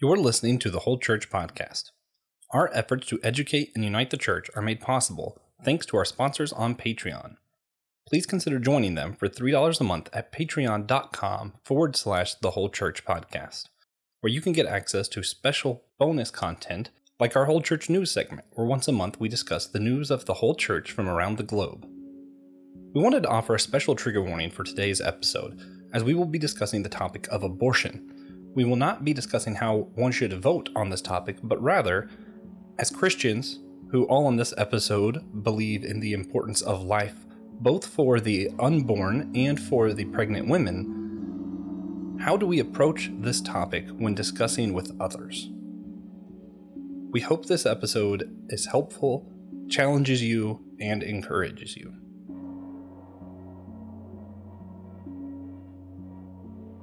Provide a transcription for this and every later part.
You're listening to the Whole Church Podcast. Our efforts to educate and unite the church are made possible thanks to our sponsors on Patreon. Please consider joining them for $3 a month at patreon.com forward slash the Whole Church Podcast, where you can get access to special bonus content like our Whole Church News segment, where once a month we discuss the news of the whole church from around the globe. We wanted to offer a special trigger warning for today's episode, as we will be discussing the topic of abortion. We will not be discussing how one should vote on this topic, but rather, as Christians who all on this episode believe in the importance of life both for the unborn and for the pregnant women, how do we approach this topic when discussing with others? We hope this episode is helpful, challenges you, and encourages you.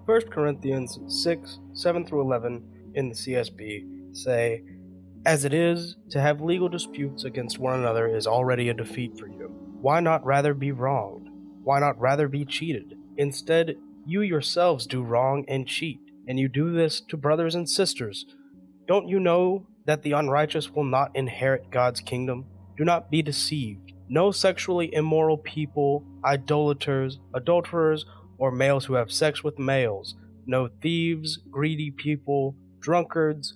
1 Corinthians 6, 7 through 11 in the CSB say, As it is, to have legal disputes against one another is already a defeat for you. Why not rather be wronged? Why not rather be cheated? Instead, you yourselves do wrong and cheat, and you do this to brothers and sisters. Don't you know that the unrighteous will not inherit God's kingdom? Do not be deceived. No sexually immoral people, idolaters, adulterers, or males who have sex with males, no thieves, greedy people, drunkards,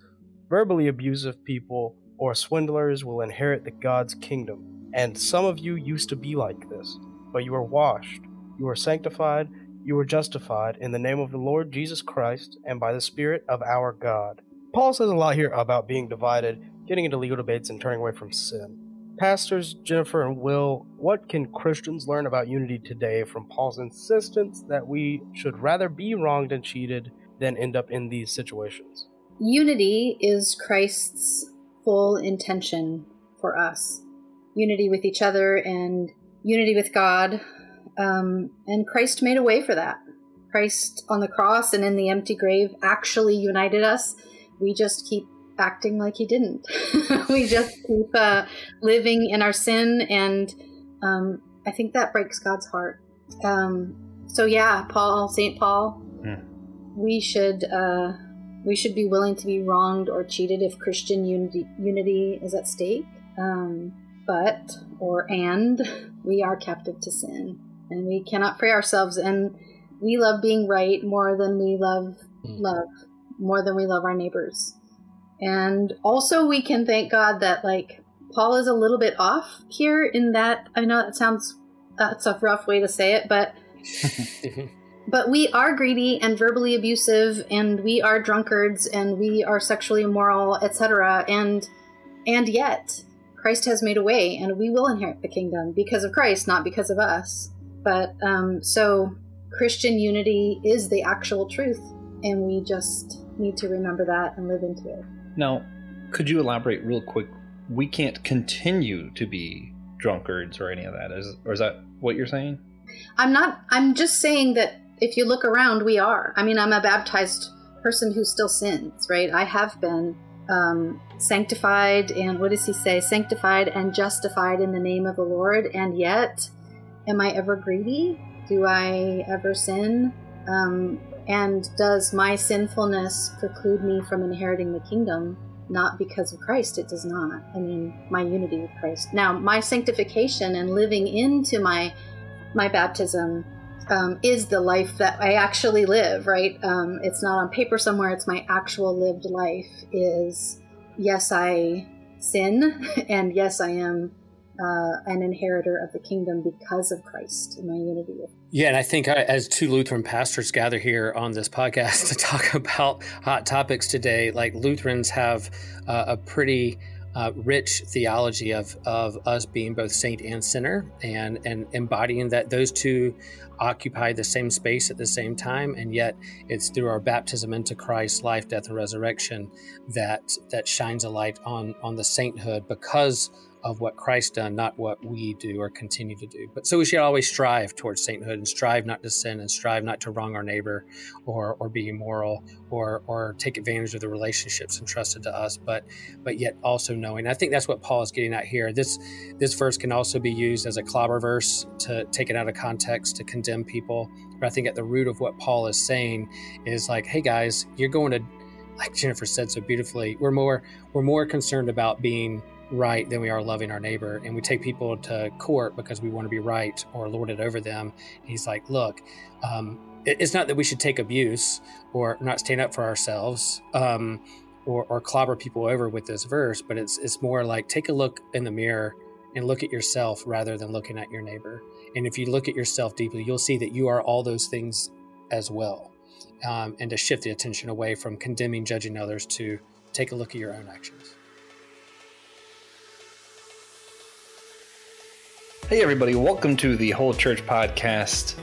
verbally abusive people, or swindlers will inherit the God's kingdom. And some of you used to be like this, but you were washed, you were sanctified, you were justified in the name of the Lord Jesus Christ and by the Spirit of our God. Paul says a lot here about being divided, getting into legal debates, and turning away from sin. Pastors Jennifer and Will, what can Christians learn about unity today from Paul's insistence that we should rather be wronged and cheated than end up in these situations? Unity is Christ's full intention for us unity with each other and unity with God. Um, and Christ made a way for that. Christ on the cross and in the empty grave actually united us. We just keep acting like he didn't. we just keep uh, living in our sin, and um, I think that breaks God's heart. Um, so yeah, Paul, Saint Paul, mm. we should uh, we should be willing to be wronged or cheated if Christian unity, unity is at stake. Um, but or and we are captive to sin, and we cannot free ourselves. And we love being right more than we love mm. love, more than we love our neighbors. And also, we can thank God that, like, Paul is a little bit off here in that. I know that sounds, that's a rough way to say it, but. but we are greedy and verbally abusive and we are drunkards and we are sexually immoral etc and and yet christ has made a way and we will inherit the kingdom because of christ not because of us but um, so christian unity is the actual truth and we just need to remember that and live into it now, could you elaborate real quick? We can't continue to be drunkards or any of that. Is or is that what you're saying? I'm not. I'm just saying that if you look around, we are. I mean, I'm a baptized person who still sins, right? I have been um, sanctified, and what does he say? Sanctified and justified in the name of the Lord, and yet, am I ever greedy? Do I ever sin? Um, and does my sinfulness preclude me from inheriting the kingdom? Not because of Christ, it does not. I mean, my unity with Christ. Now, my sanctification and living into my my baptism um, is the life that I actually live. Right? Um, it's not on paper somewhere. It's my actual lived life. Is yes, I sin, and yes, I am uh, an inheritor of the kingdom because of Christ and my unity with. Yeah, and I think I, as two Lutheran pastors gather here on this podcast to talk about hot topics today, like Lutherans have uh, a pretty uh, rich theology of, of us being both saint and sinner and, and embodying that those two occupy the same space at the same time and yet it's through our baptism into christ's life death and resurrection that that shines a light on on the sainthood because of what Christ done, not what we do or continue to do. But so we should always strive towards sainthood and strive not to sin and strive not to wrong our neighbor or or be immoral or or take advantage of the relationships entrusted to us, but but yet also knowing. I think that's what Paul is getting at here. This this verse can also be used as a clobber verse to take it out of context to condemn people. But I think at the root of what Paul is saying is like, hey guys, you're going to like Jennifer said so beautifully, we're more we're more concerned about being right than we are loving our neighbor. And we take people to court because we want to be right or lord it over them. he's like, look, um, it's not that we should take abuse or not stand up for ourselves um, or, or clobber people over with this verse, but it's it's more like take a look in the mirror and look at yourself rather than looking at your neighbor. And if you look at yourself deeply, you'll see that you are all those things as well. Um, and to shift the attention away from condemning, judging others to take a look at your own actions. Hey, everybody, welcome to the Whole Church Podcast.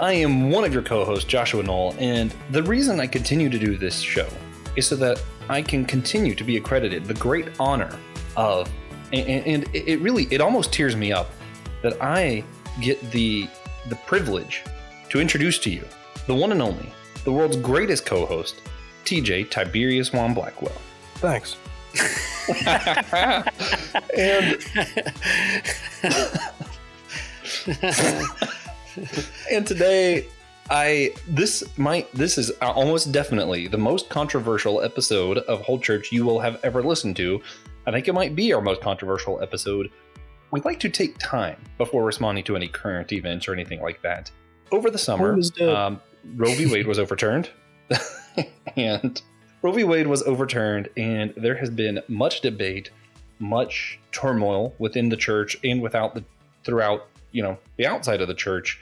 I am one of your co hosts, Joshua Noel, and the reason I continue to do this show is so that I can continue to be accredited the great honor of, and, and it really, it almost tears me up that I get the the privilege to introduce to you the one and only, the world's greatest co-host, TJ Tiberius Juan Blackwell. Thanks. and and today I this might this is almost definitely the most controversial episode of Whole Church you will have ever listened to. I think it might be our most controversial episode. We'd like to take time before responding to any current events or anything like that. Over the summer, um, Roe v. Wade was overturned, and Roe v. Wade was overturned, and there has been much debate, much turmoil within the church and without the throughout you know the outside of the church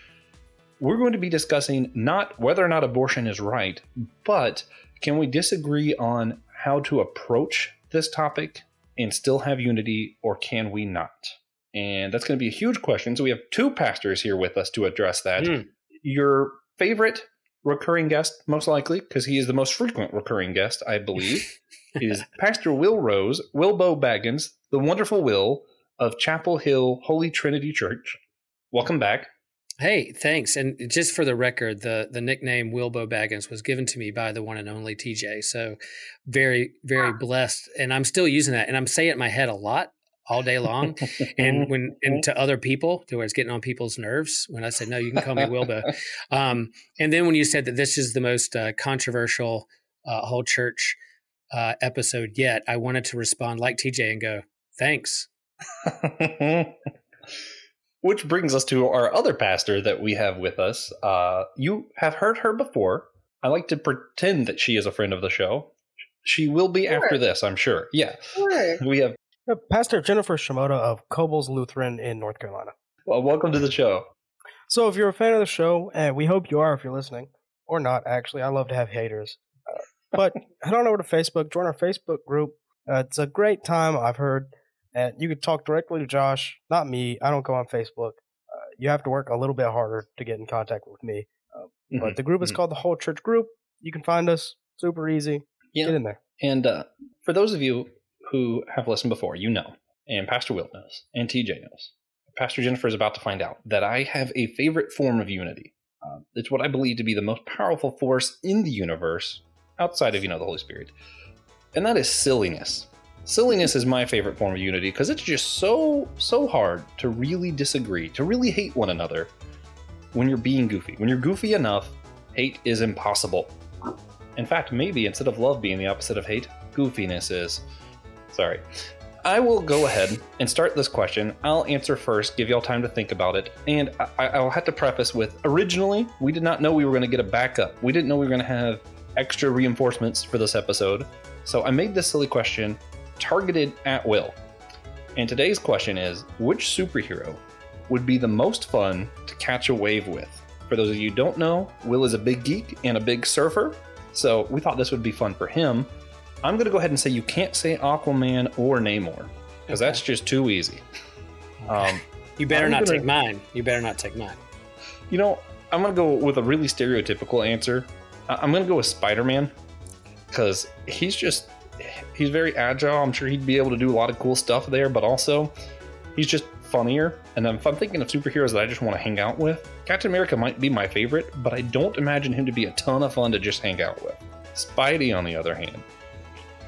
we're going to be discussing not whether or not abortion is right but can we disagree on how to approach this topic and still have unity or can we not? And that's going to be a huge question. So we have two pastors here with us to address that. Mm. your favorite recurring guest most likely because he is the most frequent recurring guest i believe is pastor will rose wilbo baggins the wonderful will of chapel hill holy trinity church welcome back. Hey, thanks. And just for the record, the the nickname Wilbo Baggins was given to me by the one and only TJ. So very, very blessed. And I'm still using that. And I'm saying it in my head a lot all day long. and when and to other people, to where it's getting on people's nerves when I said, no, you can call me Wilbo. Um, and then when you said that this is the most uh, controversial uh, whole church uh, episode yet, I wanted to respond like TJ and go, thanks. Which brings us to our other pastor that we have with us. Uh, you have heard her before. I like to pretend that she is a friend of the show. She will be sure. after this, I'm sure. Yeah. Sure. We have uh, Pastor Jennifer Shimoda of Cobles Lutheran in North Carolina. Well, welcome to the show. So, if you're a fan of the show, and we hope you are if you're listening, or not, actually, I love to have haters. Uh, but head on over to Facebook, join our Facebook group. Uh, it's a great time. I've heard and you could talk directly to Josh, not me. I don't go on Facebook. Uh, you have to work a little bit harder to get in contact with me. Uh, mm-hmm. But the group is mm-hmm. called the Whole Church Group. You can find us super easy. Yeah. Get in there. And uh, for those of you who have listened before, you know, and Pastor Will knows, and TJ knows. Pastor Jennifer is about to find out that I have a favorite form of unity. Uh, it's what I believe to be the most powerful force in the universe outside of, you know, the Holy Spirit. And that is silliness. Silliness is my favorite form of unity because it's just so, so hard to really disagree, to really hate one another when you're being goofy. When you're goofy enough, hate is impossible. In fact, maybe instead of love being the opposite of hate, goofiness is. Sorry. I will go ahead and start this question. I'll answer first, give y'all time to think about it. And I, will have to preface with originally, we did not know we were going to get a backup. We didn't know we were going to have extra reinforcements for this episode. So I made this silly question targeted at will. And today's question is which superhero would be the most fun to catch a wave with? For those of you who don't know, Will is a big geek and a big surfer, so we thought this would be fun for him. I'm going to go ahead and say you can't say Aquaman or Namor because okay. that's just too easy. Um, you better I'm not gonna, take mine. You better not take mine. You know, I'm going to go with a really stereotypical answer. I'm going to go with Spider Man because he's just he's very agile. I'm sure he'd be able to do a lot of cool stuff there, but also he's just funnier. And if I'm thinking of superheroes that I just want to hang out with, Captain America might be my favorite, but I don't imagine him to be a ton of fun to just hang out with. Spidey, on the other hand,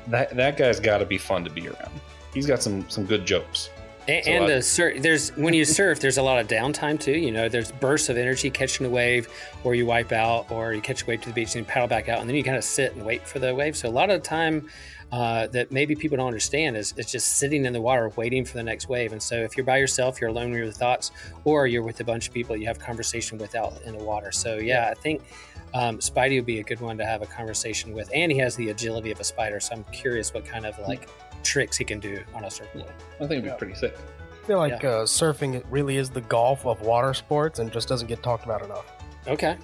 that that guy's got to be fun to be around. He's got some some good jokes. And, So and I- the sur- there's when you surf, there's a lot of downtime too. You know, there's bursts of energy catching a wave, or you wipe out, or you catch a wave to the beach and you paddle back out, and then you kind of sit and wait for the wave. So a lot of the time uh, that maybe people don't understand is it's just sitting in the water waiting for the next wave. And so if you're by yourself, you're alone with your thoughts, or you're with a bunch of people you have conversation with out in the water. So yeah, I think um, Spidey would be a good one to have a conversation with, and he has the agility of a spider. So I'm curious what kind of like tricks he can do on a surfboard. I think it'd be pretty sick. I feel like uh, surfing really is the golf of water sports and just doesn't get talked about enough. Okay.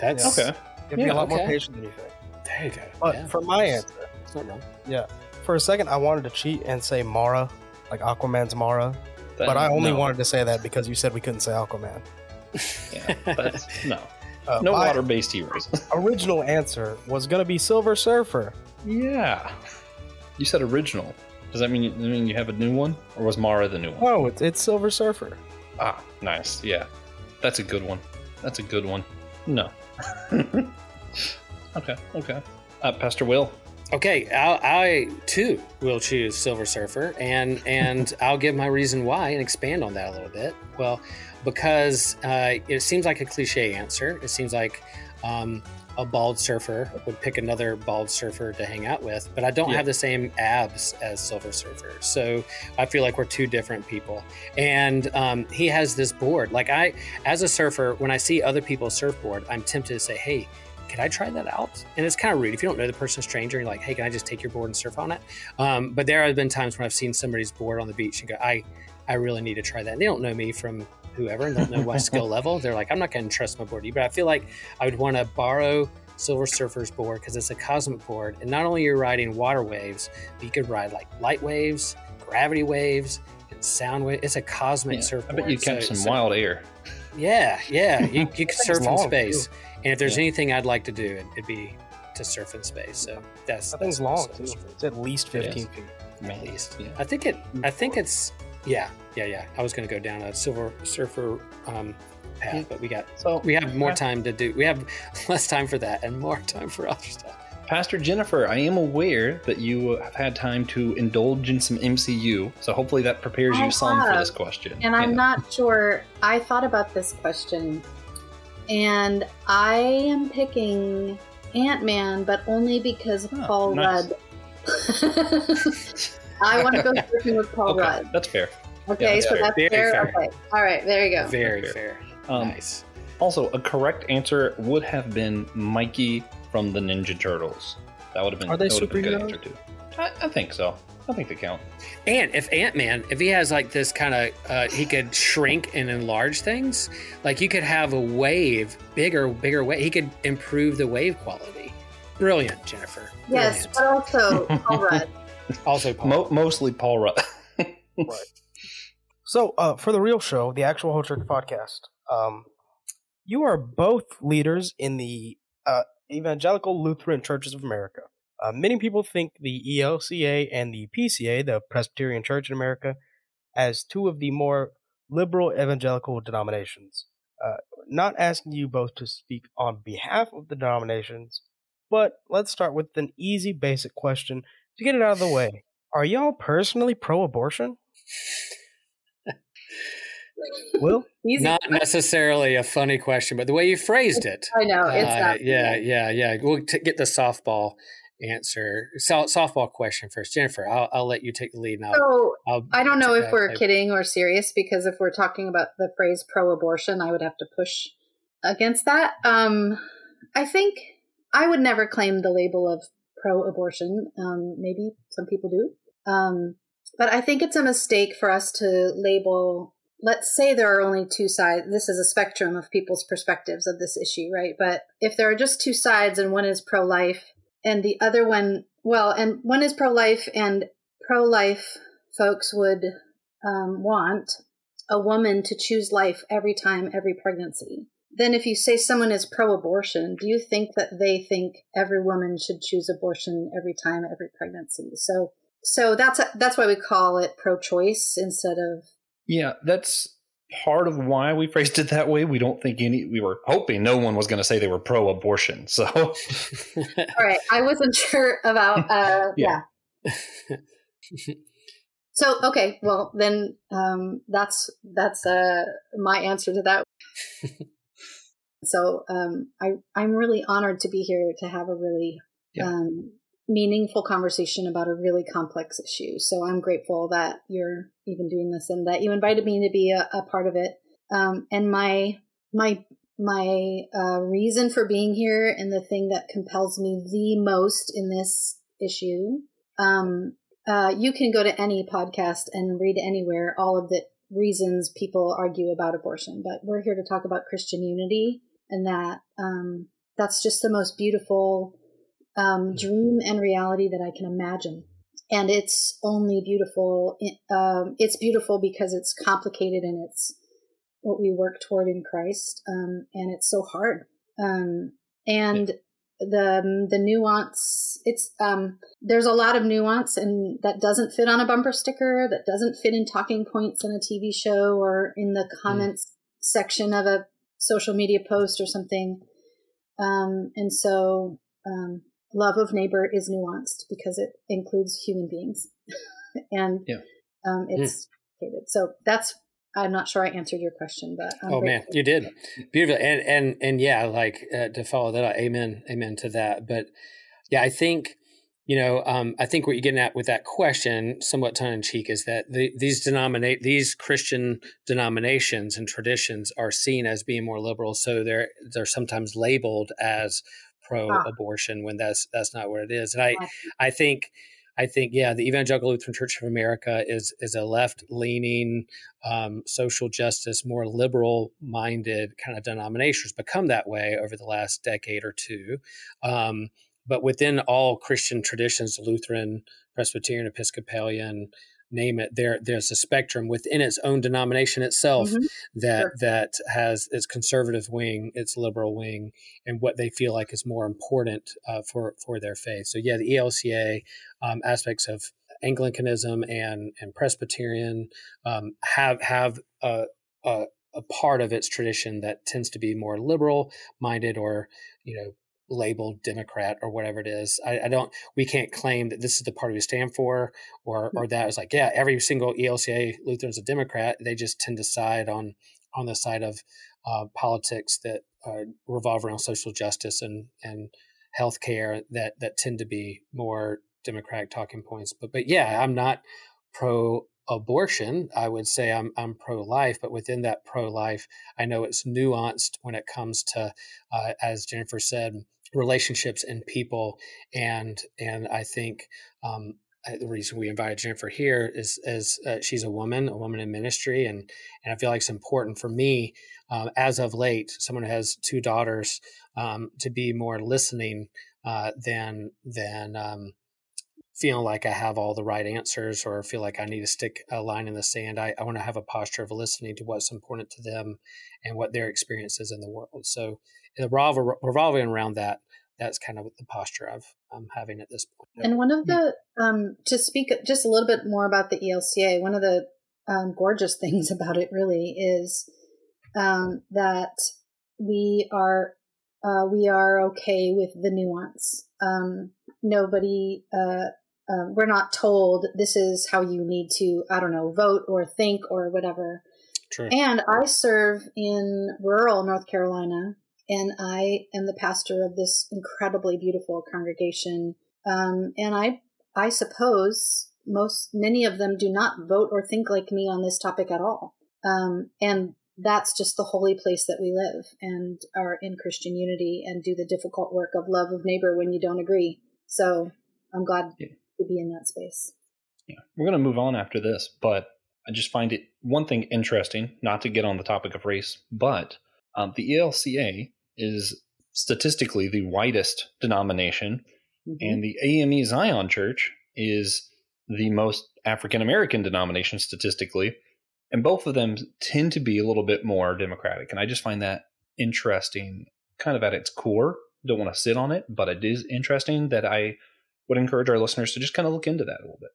That's Okay. It'd be Yeah, a lot more patient than you think. There you go. But Yeah, for my it's- answer, it's not wrong. for a second, I wanted to cheat and say Mera, like Aquaman's Mera, but I only no. wanted to say that because you said we couldn't say Aquaman. Yeah, that's no. Uh, No water-based heroes. original answer was gonna be Silver Surfer. yeah. You said original. Does that mean you, mean you have a new one, or was Mera the new one? No, it's it's Silver Surfer. Ah, nice. Yeah, that's a good one. That's a good one. No. okay. Okay. Uh, Pastor Will. Okay, I, I too will choose Silver Surfer, and and I'll give my reason why and expand on that a little bit. Well, because uh, it seems like a cliche answer. It seems like um, a bald surfer would pick another bald surfer to hang out with, but I don't Yeah. have the same abs as Silver Surfer, so I feel like we're two different people. And um, he has this board. Like I, as a surfer, when I see other people's surfboard, I'm tempted to say, "Hey." Can I try that out? And it's kind of rude if you don't know the person stranger. You're like, "Hey, can I just take your board and surf on it?" Um, but there have been times when I've seen somebody's board on the beach and go, "I, I really need to try that." And they don't know me from whoever and don't know my skill level. They're like, "I'm not going to trust my board." to you." But I feel like I would want to borrow Silver Surfer's board because it's a cosmic board, and not only you're riding water waves, but you could ride like light waves, gravity waves, and sound waves. It's a cosmic Yeah, I bet you catch So- some so- wild air. Yeah, yeah. You, you could surf in long, space, and if there's Yeah. anything I'd like to do, it- it'd be to surf in space. So that's That thing's that's long Silver too. It's at least 15 is. feet. at least. Yeah. I think it. I think it's. Yeah, yeah, yeah. I was going to go down a silver surfer um, path, Yeah. but we got So we have more Pa- time to do. We have less time for that and more time for other stuff. Pastor Jennifer, I am aware that you have had time to indulge in some MCU, so hopefully that prepares I you some for this question. And I'm Yeah. not sure. I thought about this question, and I am picking Ant Man, but only because Oh, Paul nice. Rudd. I want to go surfing with Paul Okay, Rudd. that's fair. Okay, that's so fair. that's Very fair. fair. Okay, all right, there you go. Very Fair. fair. Um, nice. Also, a correct answer would have been Mikey from the Ninja Turtles. That would have been. Are they that would have been a good superheroes? too. I, I think so. I think they count. And if Ant Man, if he has like this kind of, uh, he could shrink and enlarge things. Like you could have a wave, bigger, bigger wave. He could improve the wave quality. Brilliant, Jennifer. Yes, Brilliant. but also Paul Rudd. also Paul. Mo- mostly Paul Rudd. So, uh, for the real show, the actual Whole Church podcast, um, you are both leaders in the uh, Evangelical Lutheran Churches of America. Uh, many people think the ELCA and the PCA, the Presbyterian Church in America, as two of the more liberal evangelical denominations. Uh, not asking you both to speak on behalf of the denominations, but let's start with an easy, basic question to get it out of the way. Are y'all personally pro abortion? Will? Easy. Not necessarily a funny question, but the way you phrased it. I know it's Uh, not. yeah, yeah, yeah. We'll t- get the softball answer. So- softball question first, Jennifer. I'll, I'll let you take the lead now. So I'll, I don't know if we're I- kidding or serious because if we're talking about the phrase pro-abortion, I would have to push against that. Um, I think I would never claim the label of pro-abortion. Um, maybe some people do, um, but I think it's a mistake for us to label. Let's say there are only two sides. This is a spectrum of people's perspectives of this issue, right? But if there are just two sides and one is pro-life and the other one, well, and one is pro-life and pro-life folks would um, want a woman to choose life every time, every pregnancy. Then, if you say someone is pro abortion, do you think that they think every woman should choose abortion every time, every pregnancy? So, so that's that's why we call it pro choice instead of Yeah, that's part of why we phrased it that way. We don't think any. We were hoping no one was going to say they were pro-abortion. So all right. I wasn't sure about uh, Yeah. yeah. So okay, well then um, that's that's uh, my answer to that. so um, I I'm really honored to be here to have a really yeah. um, meaningful conversation about a really complex issue. So I'm grateful that you're even doing this and that you invited me to be a, a part of it. Um, and my my my uh, reason for being here and the thing that compels me the most in this issue. Um, uh, you can go to any podcast and read anywhere all of the reasons people argue about abortion, but we're here to talk about Christian unity and that um, that's just the most beautiful um, dream and reality that I can imagine. And it's only beautiful. Um, it's beautiful because it's complicated and it's what we work toward in Christ. Um, and it's so hard. Um, and the the nuance it's um there's a lot of nuance and that doesn't fit on a bumper sticker that doesn't fit in talking points in a tv show or in the mm. comments mm. section of a social media post or something um and so um love of neighbor is nuanced because it includes human beings. And yeah. um, it's mm. so that's i'm not sure i answered your question but I'm oh man you did. Beautiful. And and and yeah like uh, to follow that up amen amen to that. But yeah i think you know um, i think what you're getting at with that question somewhat tongue-in-cheek is that the, these denominate these christian denominations and traditions are seen as being more liberal. So they're they're sometimes labeled as pro-abortion when that's that's not what it is. And I I think I think yeah, the Evangelical Lutheran Church of America is is a left-leaning, um, social justice, more liberal-minded kind of denomination. Has become that way over the last decade or two. Um, but within all Christian traditions, Lutheran, Presbyterian, Episcopalian, name it there there's a spectrum within its own denomination itself mm-hmm. that sure. that has its conservative wing its liberal wing and what they feel like is more important uh, for for their faith so yeah the elca um, aspects of anglicanism and and presbyterian um, have have a, a a part of its tradition that tends to be more liberal minded or you know labeled Democrat or whatever it is. I, I, don't. We can't claim that this is the party we stand for, or or that is like yeah, every single ELCA Lutheran is a Democrat. They just tend to side on on the side of uh, politics that uh, revolve around social justice and and healthcare that that tend to be more Democratic talking points. But but yeah, I'm not pro abortion. I would say I'm I'm pro life, but within that pro life, I know it's nuanced when it comes to, uh, as Jennifer said, relationships and people and and i think um, the reason we invited jennifer here is is uh, she's a woman a woman in ministry and and i feel like it's important for me um, as of late someone who has two daughters um, to be more listening uh, than than um, feeling like I have all the right answers or feel like I need to stick a line in the sand. I, I want to have a posture of listening to what's important to them and what their experience is in the world. So revolving, revolving around that, that's kind of the posture I've, I'm having at this point. And one of the, um, to speak just a little bit more about the ELCA, one of the um, gorgeous things about it really is um, that we are uh, we are okay with the nuance. Um, nobody, uh, uh, we're not told this is how you need to, I don't know, vote or think or whatever. True. And I serve in rural North Carolina, and I am the pastor of this incredibly beautiful congregation. Um, and I, I suppose most, many of them do not vote or think like me on this topic at all. Um, and that's just the holy place that we live and are in Christian unity and do the difficult work of love of neighbor when you don't agree. So I'm glad yeah. to be in that space. Yeah, we're going to move on after this, but I just find it one thing interesting, not to get on the topic of race, but um, the ELCA is statistically the widest denomination, mm-hmm. and the AME Zion Church is the most African American denomination statistically. And both of them tend to be a little bit more democratic. And I just find that interesting, kind of at its core. Don't want to sit on it, but it is interesting that I would encourage our listeners to just kind of look into that a little bit.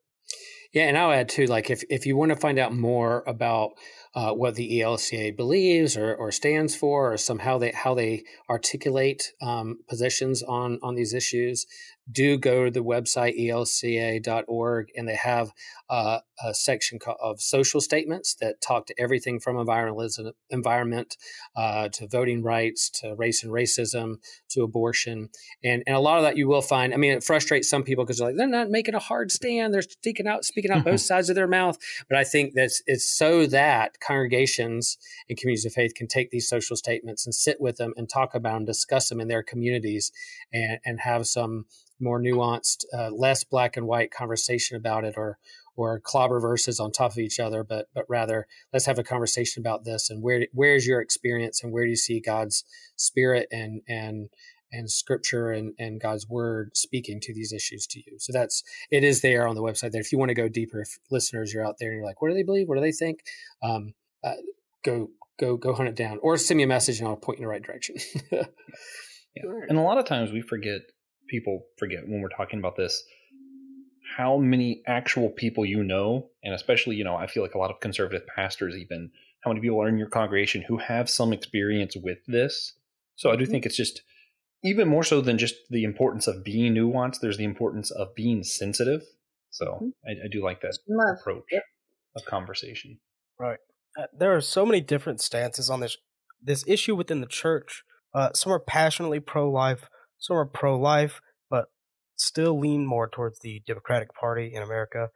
Yeah, and I'll add too, like if if you want to find out more about uh, what the ELCA believes or, or stands for, or somehow they how they articulate um, positions on on these issues, do go to the website elca.org and they have uh, a section of social statements that talk to everything from environmentalism, environment uh, to voting rights to race and racism to abortion. And, and a lot of that you will find. I mean, it frustrates some people because they're like, they're not making a hard stand. They're speaking out, speaking out both sides of their mouth. But I think that it's so that congregations and communities of faith can take these social statements and sit with them and talk about them, discuss them in their communities and, and have some more nuanced, uh, less black and white conversation about it or or clobber verses on top of each other, but but rather let's have a conversation about this and where where's your experience and where do you see God's spirit and and and scripture and, and God's word speaking to these issues to you. So that's it is there on the website there. If you want to go deeper, if listeners are out there and you're like, what do they believe? What do they think? Um, uh, go go go hunt it down, or send me a message and I'll point you in the right direction. yeah. And a lot of times we forget people forget when we're talking about this how many actual people you know, and especially, you know, I feel like a lot of conservative pastors, even how many people are in your congregation who have some experience with this. So I do mm-hmm. think it's just even more so than just the importance of being nuanced, there's the importance of being sensitive. So mm-hmm. I, I, do like that Love. approach yep. of conversation. Right. Uh, there are so many different stances on this this issue within the church. Uh, some are passionately pro life, some are pro life, but still lean more towards the Democratic Party in America.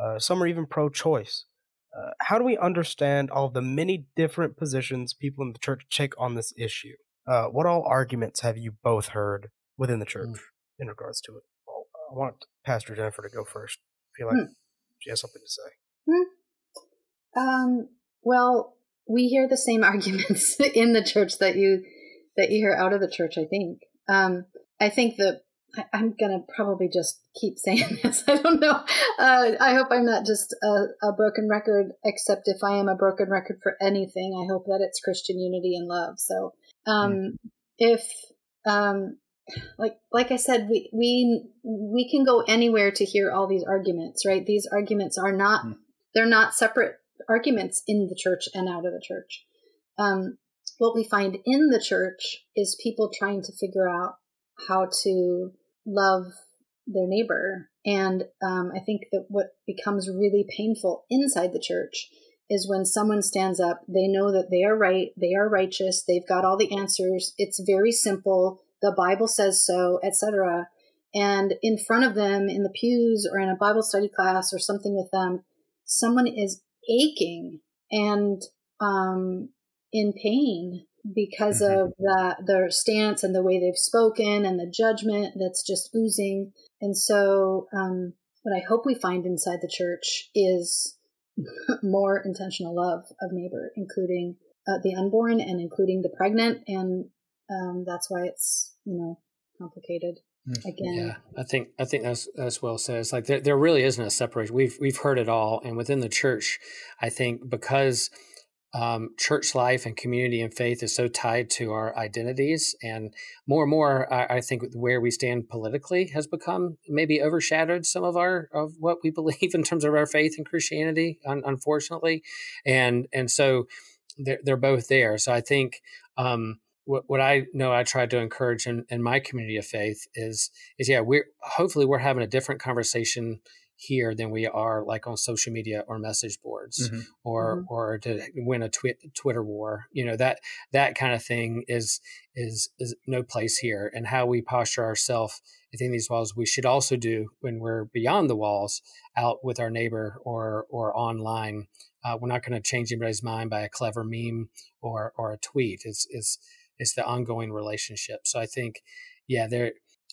Uh, some are even pro choice. Uh, how do we understand all the many different positions people in the church take on this issue? Uh, what all arguments have you both heard within the church mm. in regards to it? Well, I want Pastor Jennifer to go first. I feel like mm. she has something to say. Mm. Um, well, we hear the same arguments in the church that you that you hear out of the church. I think. Um, I think that I, am gonna probably just keep saying this. I don't know. Uh, I hope I'm not just a, a, broken record. Except if I am a broken record for anything, I hope that it's Christian unity and love. So, um, mm. if um, like like I said, we we we can go anywhere to hear all these arguments, right? These arguments are not mm. they're not separate arguments in the church and out of the church. Um, what we find in the church is people trying to figure out how to love their neighbor. And um, I think that what becomes really painful inside the church is when someone stands up, they know that they are right, they are righteous, they've got all the answers. It's very simple. The Bible says so, etc. And in front of them, in the pews or in a Bible study class or something with them, someone is aching and um, in pain because mm-hmm. of the, their stance and the way they've spoken and the judgment that's just oozing. And so, um, what I hope we find inside the church is more intentional love of neighbor, including uh, the unborn and including the pregnant. And um, that's why it's, you know, complicated mm. again. Yeah, I think I think that's that's well said. It's like there, there really isn't a separation. We've we've heard it all, and within the church, I think because um, church life and community and faith is so tied to our identities. And more and more, I, I, think where we stand politically has become maybe overshadowed some of our of what we believe in terms of our faith and Christianity, un, unfortunately. And and so they're, they're both there. So I think um, what, what I know I try to encourage in, in my community of faith is is yeah, we're hopefully we're having a different conversation here than we are like on social media or message boards mm-hmm. or mm-hmm. or to win a twi- Twitter war. You know that that kind of thing is is is no place here. And how we posture ourselves within these walls, we should also do when we're beyond the walls, out with our neighbor or or online. Uh, we're not going to change anybody's mind by a clever meme or or a tweet. It's it's it's the ongoing relationship. So I think, yeah, there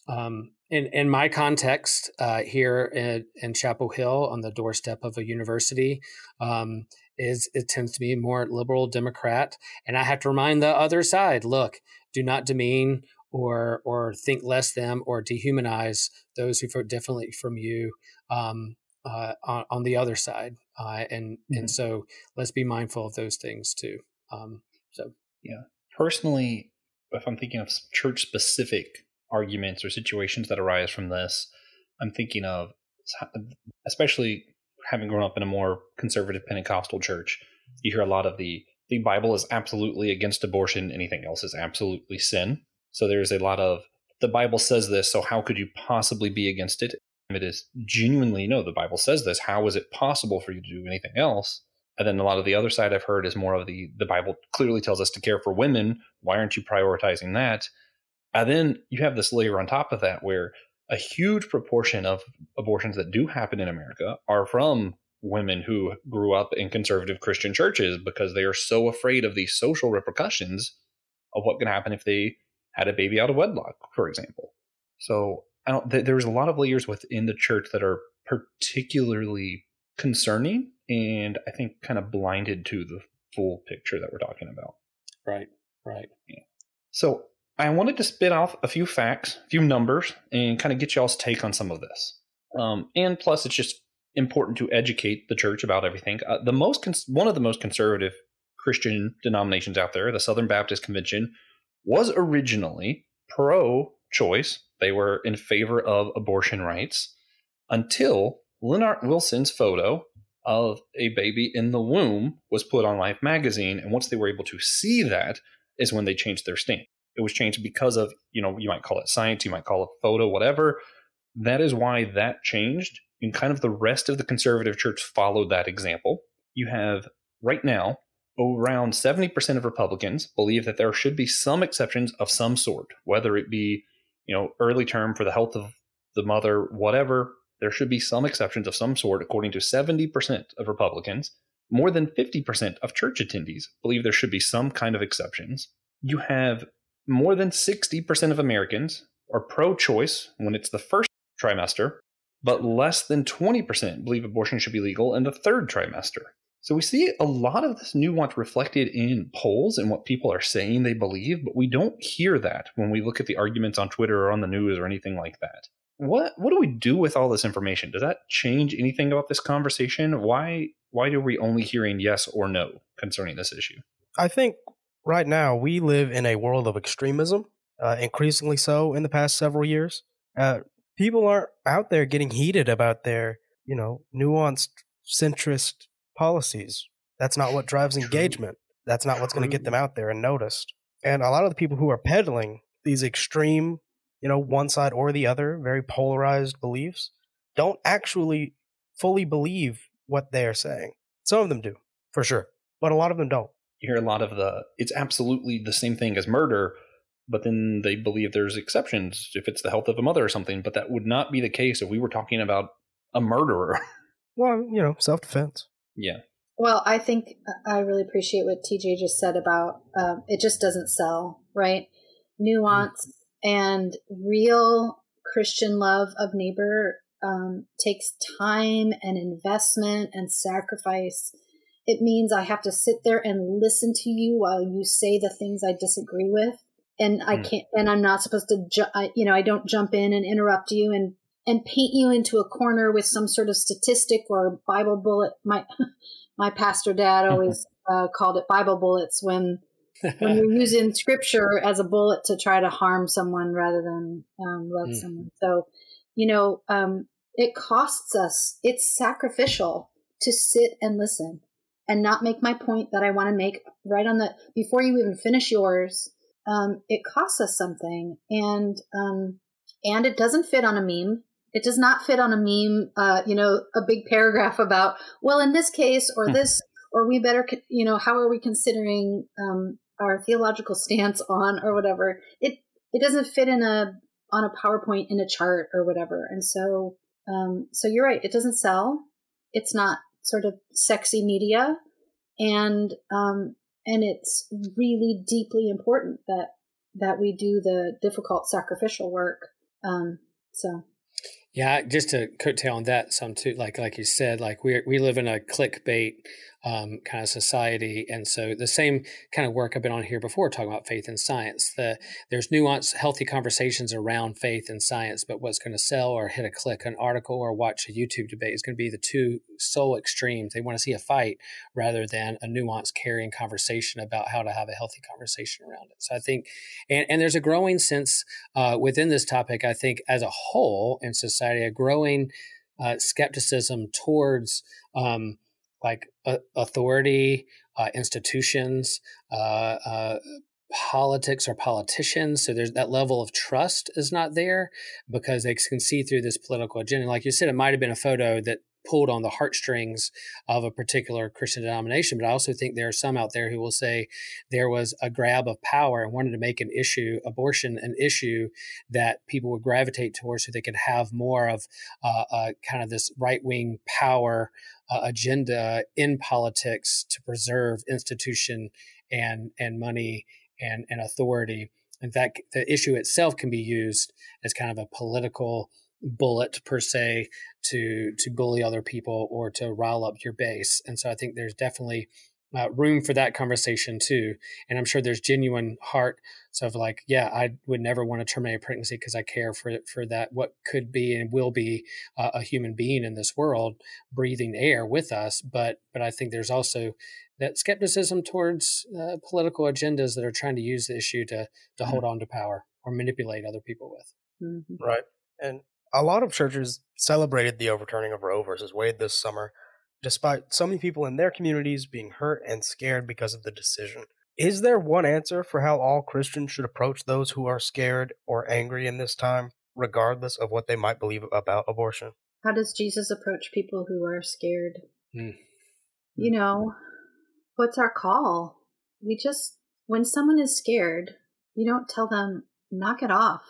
um, in in my context uh, here in, in, Chapel Hill, on the doorstep of a university, um, is it tends to be more liberal Democrat, and I have to remind the other side: look, do not demean or or think less them or dehumanize those who vote differently from you um, uh, on, on, the other side, uh, and mm-hmm. and so let's be mindful of those things too. Um, so yeah, personally, if I'm thinking of church specific arguments or situations that arise from this, I'm thinking of, especially having grown up in a more conservative Pentecostal church, you hear a lot of the the Bible is absolutely against abortion. Anything else is absolutely sin. So there's a lot of the Bible says this, so how could you possibly be against it? It is genuinely no, the Bible says this. How is it possible for you to do anything else? And then a lot of the other side I've heard is more of the the Bible clearly tells us to care for women. Why aren't you prioritizing that? And then you have this layer on top of that where a huge proportion of abortions that do happen in America are from women who grew up in conservative Christian churches because they are so afraid of the social repercussions of what can happen if they had a baby out of wedlock, for example. So I don't, th- there's a lot of layers within the church that are particularly concerning and I think kind of blinded to the full picture that we're talking about. Right, right. Yeah. So I wanted to spit off a few facts, a few numbers, and kind of get y'all's take on some of this. Um, and plus, it's just important to educate the church about everything. Uh, the most cons- one of the most conservative Christian denominations out there, the Southern Baptist Convention, was originally pro-choice. They were in favor of abortion rights until Lennart Nilsson's photo of a baby in the womb was put on Life magazine, and once they were able to see that, is when they changed their stance. It was changed because of you know you might call it science, you might call it photo, whatever. That is why that changed and kind of the rest of the conservative church followed that example. You have right now around 70% of Republicans believe that there should be some exceptions of some sort, whether it be, you know, early term for the health of the mother, whatever, there should be some exceptions of some sort according to 70% of Republicans. More than 50% of church attendees believe there should be some kind of exceptions. You have more than 60% of Americans are pro choice when it's the first trimester, but less than 20% believe abortion should be legal in the third trimester. So we see a lot of this nuance reflected in polls and what people are saying they believe, but we don't hear that when we look at the arguments on Twitter or on the news or anything like that. What what do we do with all this information? Does that change anything about this conversation? Why why are we only hearing yes or no concerning this issue? I think right now we live in a world of extremism, uh, increasingly so in the past several years. Uh, people aren't out there getting heated about their, you know, nuanced centrist policies. That's not what drives True. engagement. That's not what's going to get them out there and noticed. And a lot of the people who are peddling these extreme, you know, one side or the other, very polarized beliefs, don't actually fully believe what they are saying. Some of them do, for sure, but a lot of them don't. You hear a lot of the, it's absolutely the same thing as murder, but then they believe there's exceptions if it's the health of a mother or something. But that would not be the case if we were talking about a murderer. Well, you know, self defense. Yeah. Well, I think uh, I really appreciate what TJ just said about um, it just doesn't sell, right? Nuance mm-hmm. and real Christian love of neighbor um, takes time and investment and sacrifice. It means I have to sit there and listen to you while you say the things I disagree with and I mm. can't, and I'm not supposed to, ju- I, you know, I don't jump in and interrupt you and and paint you into a corner with some sort of statistic or Bible bullet. My my pastor dad always uh, called it Bible bullets when when you're using scripture as a bullet to try to harm someone rather than um, love mm. someone. So, you know, um, it costs us. It's sacrificial to sit and listen and not make my point that I want to make right on the before you even finish yours um, it costs us something, and um, and it doesn't fit on a meme. It does not fit on a meme. Uh, you know, a big paragraph about well, in this case, or hmm. this, or we better, you know, how are we considering um, our theological stance on, or whatever. It it doesn't fit in a on a PowerPoint in a chart or whatever. And so, um, so you're right. It doesn't sell. It's not sort of sexy media, and um, and it's really deeply important that that we do the difficult sacrificial work. Um, so. Yeah just to coattail on that some too like like you said like we we live in a clickbait um, kind of society. And so the same kind of work I've been on here before, talking about faith and science. The there's nuanced, healthy conversations around faith and science, but what's going to sell or hit a click an article or watch a YouTube debate is going to be the two sole extremes. They want to see a fight rather than a nuanced, caring conversation about how to have a healthy conversation around it. So I think, and, and there's a growing sense uh, within this topic. I think as a whole in society, a growing uh, skepticism towards um, like uh, authority, uh, institutions, uh, uh, politics or politicians. So there's that level of trust is not there because they can see through this political agenda. Like you said, it might have been a photo that pulled on the heartstrings of a particular Christian denomination. But I also think there are some out there who will say there was a grab of power and wanted to make an issue, abortion, an issue that people would gravitate towards so they could have more of uh, uh, kind of this right wing power uh, agenda in politics to preserve institution and and money and and authority. In fact, the issue itself can be used as kind of a political bullet per se to to bully other people or to rile up your base. And so I think there's definitely uh, room for that conversation too. And I'm sure there's genuine heart so of like, yeah, I would never want to terminate a pregnancy because I care for for that what could be and will be uh, a human being in this world breathing air with us. But but I think there's also that skepticism towards uh, political agendas that are trying to use the issue to to mm-hmm. hold on to power or manipulate other people with. Mm-hmm. Right. And a lot of churches celebrated the overturning of Roe versus Wade this summer, despite so many people in their communities being hurt and scared because of the decision. Is there one answer for how all Christians should approach those who are scared or angry in this time, regardless of what they might believe about abortion? How does Jesus approach people who are scared? Mm. You know, what's our call? We just, when someone is scared, you don't tell them, knock it off.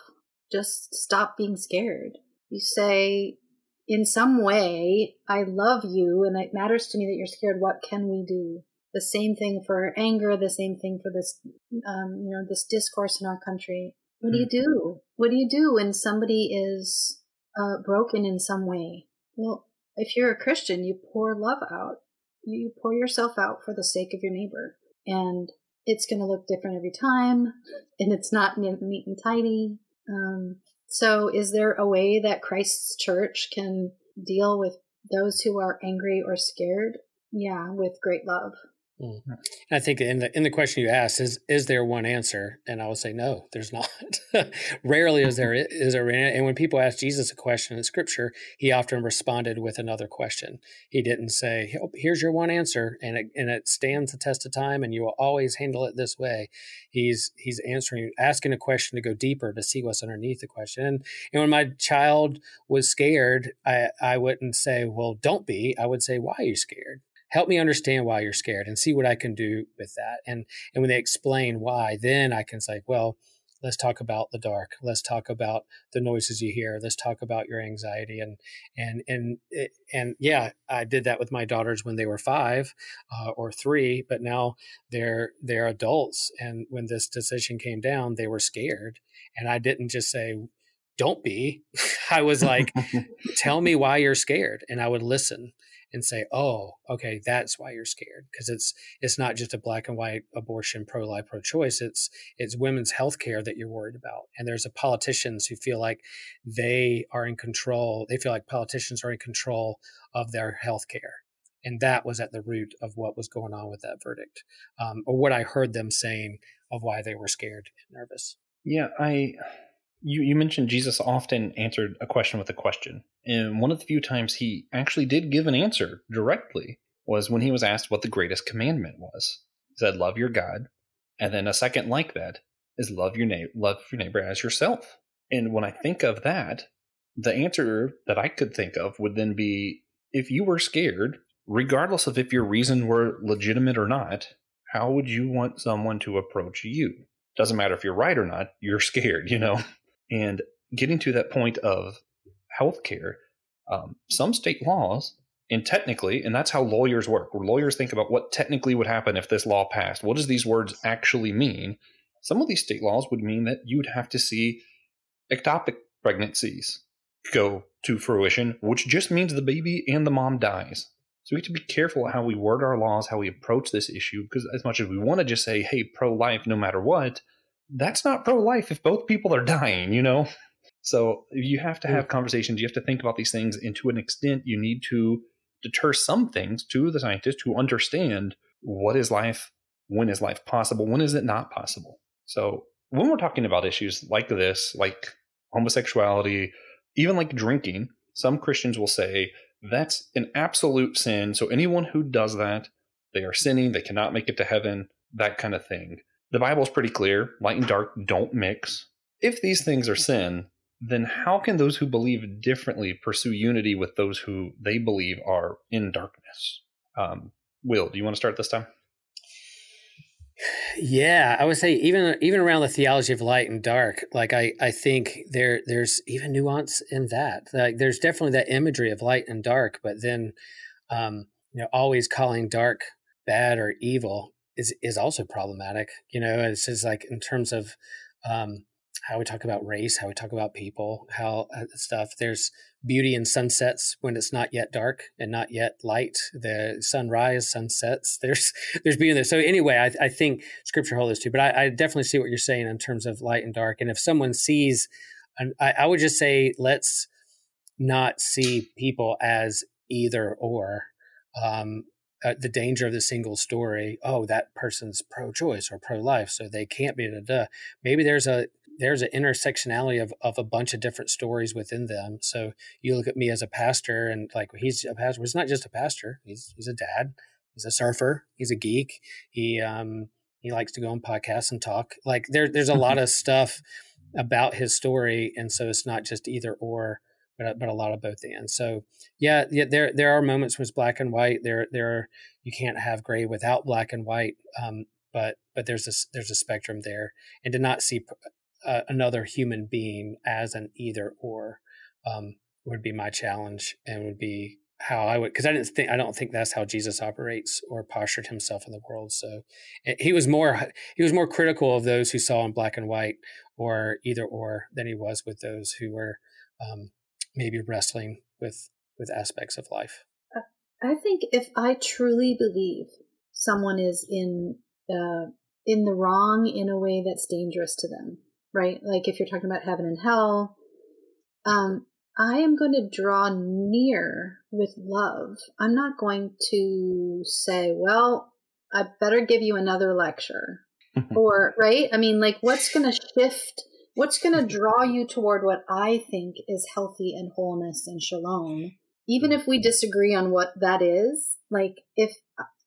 Just stop being scared. You say, in some way, I love you and it matters to me that you're scared. What can we do? The same thing for anger, the same thing for this, um, you know, this discourse in our country. What do you hmm. do? What do you do when somebody is uh, broken in some way? Well, if you're a Christian, you pour love out. You pour yourself out for the sake of your neighbor. And it's going to look different every time. And it's not neat and tidy. Um, so, is there a way that Christ's church can deal with those who are angry or scared? Yeah, with great love. Mm-hmm. I think in the in the question you asked is is there one answer, and I would say no, there's not. Rarely is there is there, and when people ask Jesus a question in Scripture, he often responded with another question. He didn't say, oh, "Here's your one answer," and it and it stands the test of time, and you will always handle it this way. He's he's answering, asking a question to go deeper to see what's underneath the question. And, and when my child was scared, I I wouldn't say, "Well, don't be." I would say, "Why are you scared?" Help me understand why you're scared and see what I can do with that. And and when they explain why, then I can say, well, let's talk about the dark. Let's talk about the noises you hear. Let's talk about your anxiety and and and and yeah, I did that with my daughters when they were five uh, or three, but now they're they're adults. And when this decision came down, they were scared, and I didn't just say. Don't be. I was like, tell me why you're scared. And I would listen and say, "Oh, okay, that's why you're scared." Because it's it's not just a black and white abortion, pro life, pro choice. It's it's women's health care that you're worried about. And there's a politicians who feel like they are in control. They feel like politicians are in control of their health care. And that was at the root of what was going on with that verdict, um, or what I heard them saying of why they were scared and nervous. Yeah, I you, you mentioned Jesus often answered a question with a question. And one of the few times he actually did give an answer directly was when he was asked what the greatest commandment was. He said, Love your God. And then a second like that is love your neighbor love your neighbor as yourself. And when I think of that, the answer that I could think of would then be if you were scared, regardless of if your reason were legitimate or not, how would you want someone to approach you? Doesn't matter if you're right or not, you're scared, you know? And getting to that point of healthcare, um, some state laws, and technically, and that's how lawyers work, where lawyers think about what technically would happen if this law passed. What does these words actually mean? Some of these state laws would mean that you'd have to see ectopic pregnancies go to fruition, which just means the baby and the mom dies. So we have to be careful how we word our laws, how we approach this issue, because as much as we want to just say, hey, pro life no matter what, that's not pro life if both people are dying, you know? So you have to have conversations. You have to think about these things. And to an extent, you need to deter some things to the scientists to understand what is life, when is life possible, when is it not possible. So when we're talking about issues like this, like homosexuality, even like drinking, some Christians will say that's an absolute sin. So anyone who does that, they are sinning, they cannot make it to heaven, that kind of thing. The Bible's pretty clear light and dark don't mix. If these things are sin, then how can those who believe differently pursue unity with those who they believe are in darkness? Um, Will, do you want to start this time? Yeah, I would say even even around the theology of light and dark, like I I think there there's even nuance in that. Like there's definitely that imagery of light and dark, but then um, you know always calling dark bad or evil is is also problematic. You know, it's just like in terms of um, how we talk about race, how we talk about people, how uh, stuff. There's beauty in sunsets when it's not yet dark and not yet light. The sunrise, sunsets. There's there's beauty there. So anyway, I, I think Scripture holds too. But I, I, definitely see what you're saying in terms of light and dark. And if someone sees, I, I would just say let's not see people as either or. Um, uh, the danger of the single story. Oh, that person's pro-choice or pro-life, so they can't be. Da, da. Maybe there's a there's an intersectionality of, of a bunch of different stories within them. So you look at me as a pastor and like he's a pastor. He's not just a pastor. He's he's a dad. He's a surfer. He's a geek. He um he likes to go on podcasts and talk. Like there there's a lot of stuff about his story, and so it's not just either or, but but a lot of both ends. So yeah, yeah, there there are moments when it's black and white. There there are, you can't have gray without black and white. Um, but but there's a there's a spectrum there, and to not see uh, another human being as an either or um, would be my challenge and would be how I would because I didn't think I don't think that's how Jesus operates or postured himself in the world. So eh, he was more he was more critical of those who saw in black and white or either or than he was with those who were um, maybe wrestling with with aspects of life. I think if I truly believe someone is in uh, in the wrong in a way that's dangerous to them, right? Like if you're talking about heaven and hell, um, I am going to draw near with love. I'm not going to say, well, I better give you another lecture. or, right? I mean, like, what's going to shift? What's going to mm-hmm. draw you toward what I think is healthy and wholeness and shalom? Even if we mm-hmm. disagree on what that is, like, if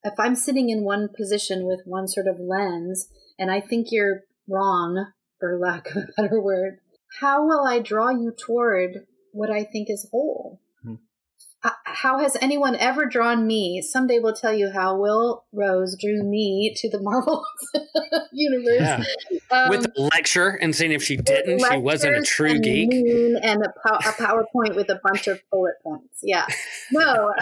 if I'm sitting in one position with one sort of lens and I think you're wrong for lack of a better word, how will I draw you toward what I think is whole? Uh, how has anyone ever drawn me? Someday we'll tell you how Will Rose drew me to the Marvel universe. Yeah. Um, with a lecture and saying if she didn't, she wasn't a true geek. And a, pow- a PowerPoint with a bunch of bullet points. Yeah. No.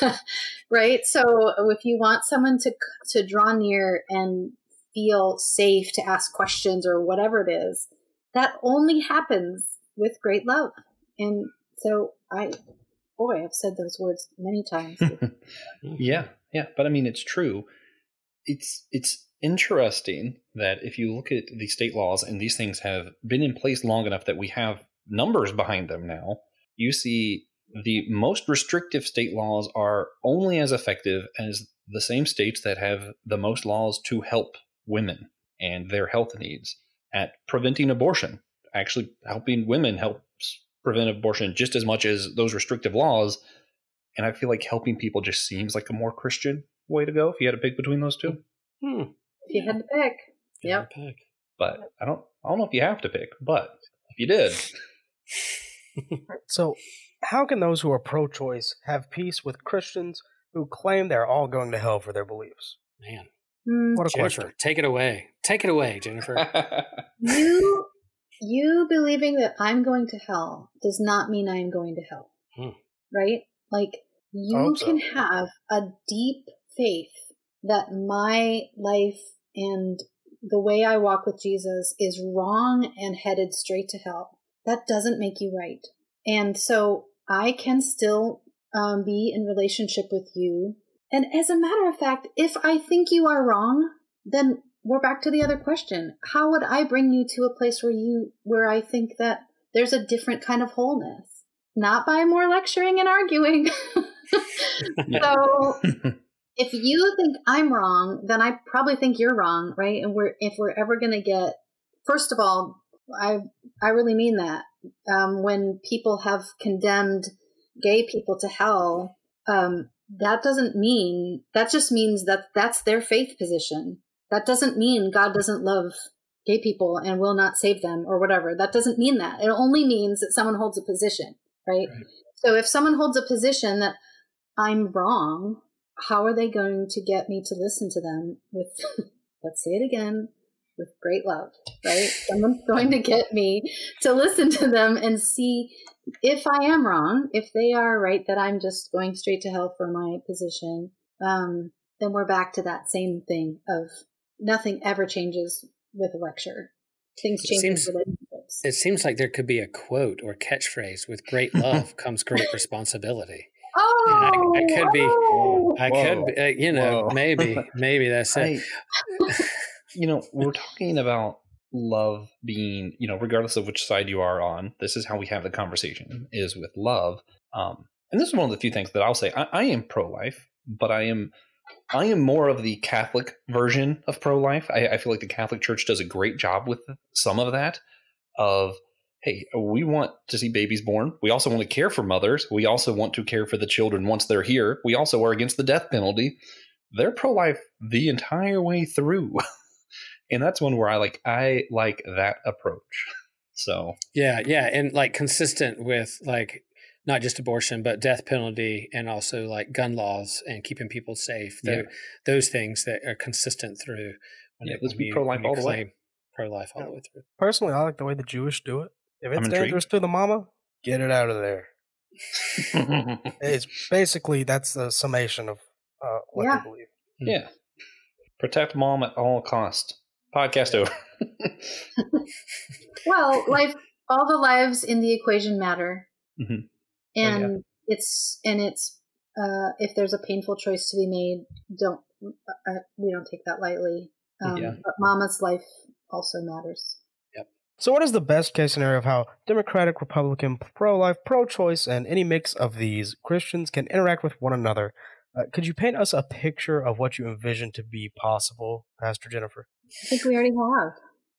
right. So if you want someone to to draw near and feel safe to ask questions or whatever it is, that only happens with great love. And so I, boy, I've said those words many times. yeah, yeah, but I mean, it's true. It's it's interesting that if you look at the state laws and these things have been in place long enough that we have numbers behind them now, you see the most restrictive state laws are only as effective as the same states that have the most laws to help women and their health needs, at preventing abortion. Actually, helping women helps prevent abortion just as much as those restrictive laws. And I feel like helping people just seems like a more Christian way to go if you had to pick between those two. Hmm. If you had to pick. Yeah. Pick. But I don't I don't know if you have to pick, but if you did. so how can those who are pro choice have peace with Christians who claim they're all going to hell for their beliefs? Man, Mm. What a Jennifer, question. Take it away. Take it away, Jennifer. you you believing that I'm going to hell does not mean I am going to hell. Hmm. Right? Like you so. can have a deep faith that my life and the way I walk with Jesus is wrong and headed straight to hell. That doesn't make you right. And so I can still um, be in relationship with you and as a matter of fact, if I think you are wrong, then we're back to the other question. How would I bring you to a place where you where I think that there's a different kind of wholeness? Not by more lecturing and arguing. so if you think I'm wrong, then I probably think you're wrong, right? And we're if we're ever going to get first of all, I I really mean that. Um, when people have condemned gay people to hell, um, that doesn't mean that just means that that's their faith position That doesn't mean God doesn't love gay people and will not save them or whatever. That doesn't mean that. It only means that someone holds a position, right? right. So if someone holds a position that I'm wrong, how are they going to get me to listen to them with, let's say it again, with great love, right? Someone's going to get me to listen to them and see if I am wrong, if they are right that I'm just going straight to hell for my position. Um, then we're back to that same thing of nothing ever changes with a lecture. Things change seems, relationships. It seems like there could be a quote or catchphrase with great love comes great responsibility. Oh, I, I, could be, oh. I Whoa. could be, uh, you know, Whoa. maybe, maybe that's it. I, you know, we're talking about love being, you know, regardless of which side you are on, this is how we have the conversation is with love. Um, and this is one of the few things that I'll say. I, I am pro life, but I am I am more of the Catholic version of pro life. I, I, feel like the Catholic Church does a great job with some of that. Of hey, we want to see babies born. We also want to care for mothers. We also want to care for the children once they're here. We also are against the death penalty. They're pro life the entire way through. and that's one where I like I like that approach. So yeah, yeah, and like consistent with like not just abortion, but death penalty and also like gun laws and keeping people safe. Yeah. Those things that are consistent through. When yeah, let's be pro life all the way. Pro life all the way through. Personally, I like the way the Jewish do it. If it's dangerous to the mama, get it out of there. it's basically that's the summation of uh, what yeah. they believe. Hmm. Yeah. Protect mom at all cost. Podcast over. well, life all the lives in the equation matter. Mm-hmm and oh, yeah. it's and it's uh, if there's a painful choice to be made, don't uh, we don't take that lightly. Um, yeah. But Mama's life also matters. Yep. So, what is the best case scenario of how Democratic, Republican, pro-life, pro-choice, and any mix of these Christians can interact with one another? Uh, could you paint us a picture of what you envision to be possible, Pastor Jennifer? I think we already have,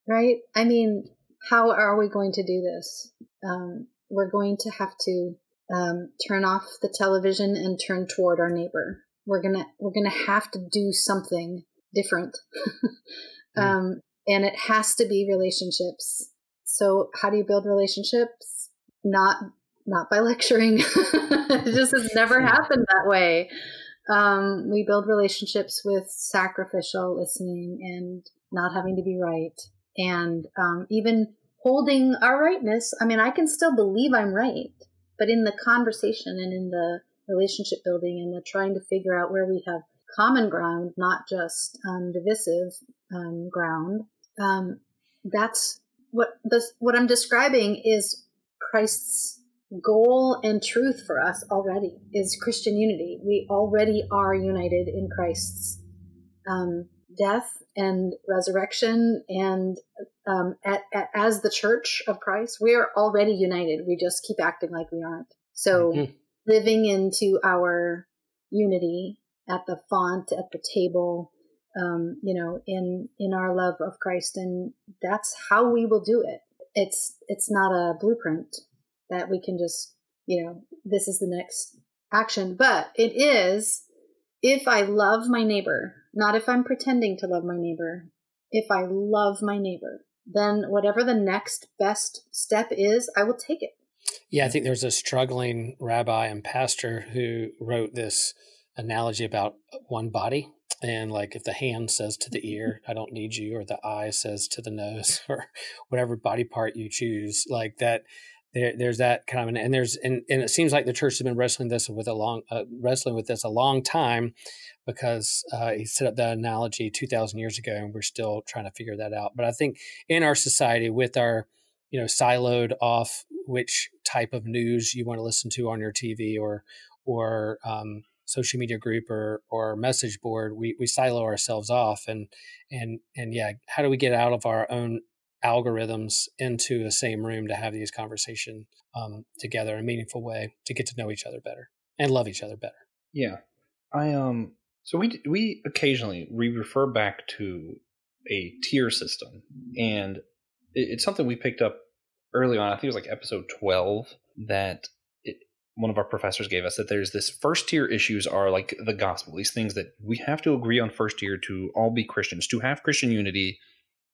right? I mean, how are we going to do this? Um, we're going to have to um, turn off the television and turn toward our neighbor. We're gonna we're gonna have to do something different, mm. um, and it has to be relationships. So how do you build relationships? Not not by lecturing. it just has never happened that way. Um, we build relationships with sacrificial listening and not having to be right, and um, even holding our rightness. I mean, I can still believe I'm right but in the conversation and in the relationship building and the trying to figure out where we have common ground, not just um, divisive um, ground, um, that's what this, what I'm describing is Christ's goal and truth for us already is Christian unity. We already are united in Christ's um, death and resurrection and um, at, at, as the church of christ we are already united. We just keep acting like we aren't. So mm-hmm. living into our unity at the font at the table um, you know in in our love of christ and that's how we will do it. It's it's not a blueprint that we can just you know this is the next action but it is if i love my neighbor not if I'm pretending to love my neighbor. If I love my neighbor, then whatever the next best step is, I will take it. Yeah, I think there's a struggling rabbi and pastor who wrote this analogy about one body. And like if the hand says to the ear, I don't need you, or the eye says to the nose, or whatever body part you choose, like that there, there's that kind of an, and there's and, and it seems like the church has been wrestling this with a long uh, wrestling with this a long time because uh, he set up that analogy 2000 years ago and we're still trying to figure that out. But i think in our society with our you know siloed off which type of news you want to listen to on your tv or or um, social media group or or message board we, we silo ourselves off and and and yeah how do we get out of our own algorithms into the same room to have these conversations um, together in a meaningful way to get to know each other better and love each other better? Yeah. I um so we we occasionally we refer back to a tier system, and it, it's something we picked up early on. I think it was like episode twelve that it, one of our professors gave us that there's this first tier issues are like the gospel, these things that we have to agree on first tier to all be Christians. To have Christian unity,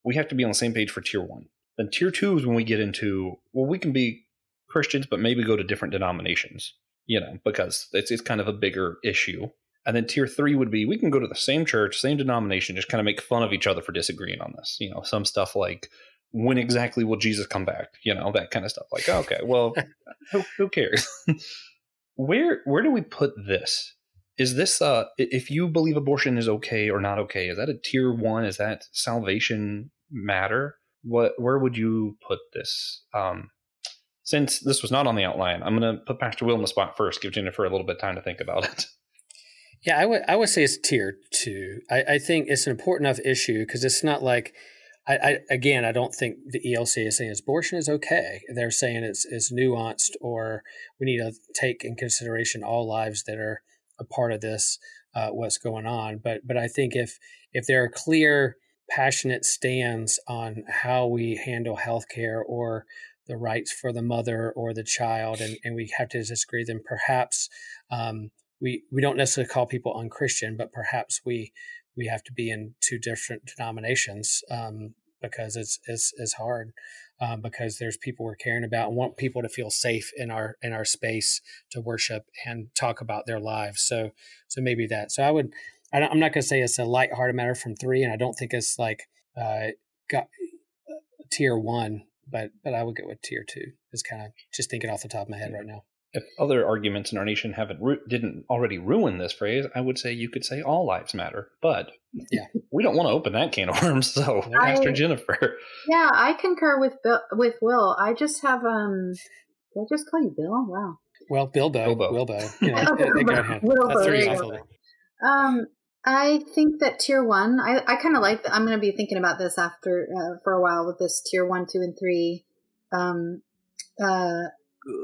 we have to be on the same page for tier one. Then tier two is when we get into, well, we can be Christians, but maybe go to different denominations, you know, because it's, it's kind of a bigger issue. And then tier three would be we can go to the same church, same denomination, just kind of make fun of each other for disagreeing on this. You know, some stuff like when exactly will Jesus come back? You know, that kind of stuff. Like, okay, well, who, who cares? where where do we put this? Is this uh if you believe abortion is okay or not okay, is that a tier one? Is that salvation matter? What where would you put this? Um since this was not on the outline, I'm gonna put Pastor Will in the spot first, give Jennifer a little bit of time to think about it. Yeah, I would I would say it's tier two. I, I think it's an important enough issue because it's not like I, I, again, I don't think the ELC is saying abortion is okay. They're saying it's, it's nuanced, or we need to take in consideration all lives that are a part of this, uh, what's going on. But but I think if if there are clear, passionate stands on how we handle healthcare or the rights for the mother or the child, and, and we have to disagree, then perhaps um, we we don't necessarily call people unchristian, but perhaps we we have to be in two different denominations um, because it's it's, it's hard uh, because there's people we're caring about and want people to feel safe in our in our space to worship and talk about their lives. So so maybe that. So I would I'm not going to say it's a lighthearted matter from three, and I don't think it's like uh, got uh, tier one, but but I would go with tier two. Is kind of just thinking off the top of my head right now if other arguments in our nation haven't ru- didn't already ruin this phrase, I would say you could say all lives matter. But yeah, we don't want to open that can of worms. So, I, Pastor Jennifer. Yeah, I concur with Bill, with Will. I just have um, did I just call you Bill? Wow. Well, Bilbo, Bilbo, Bilbo. You know, Bilbo, Um, I think that tier one. I I kind of like. I'm going to be thinking about this after uh, for a while with this tier one, two, and three. Um, uh,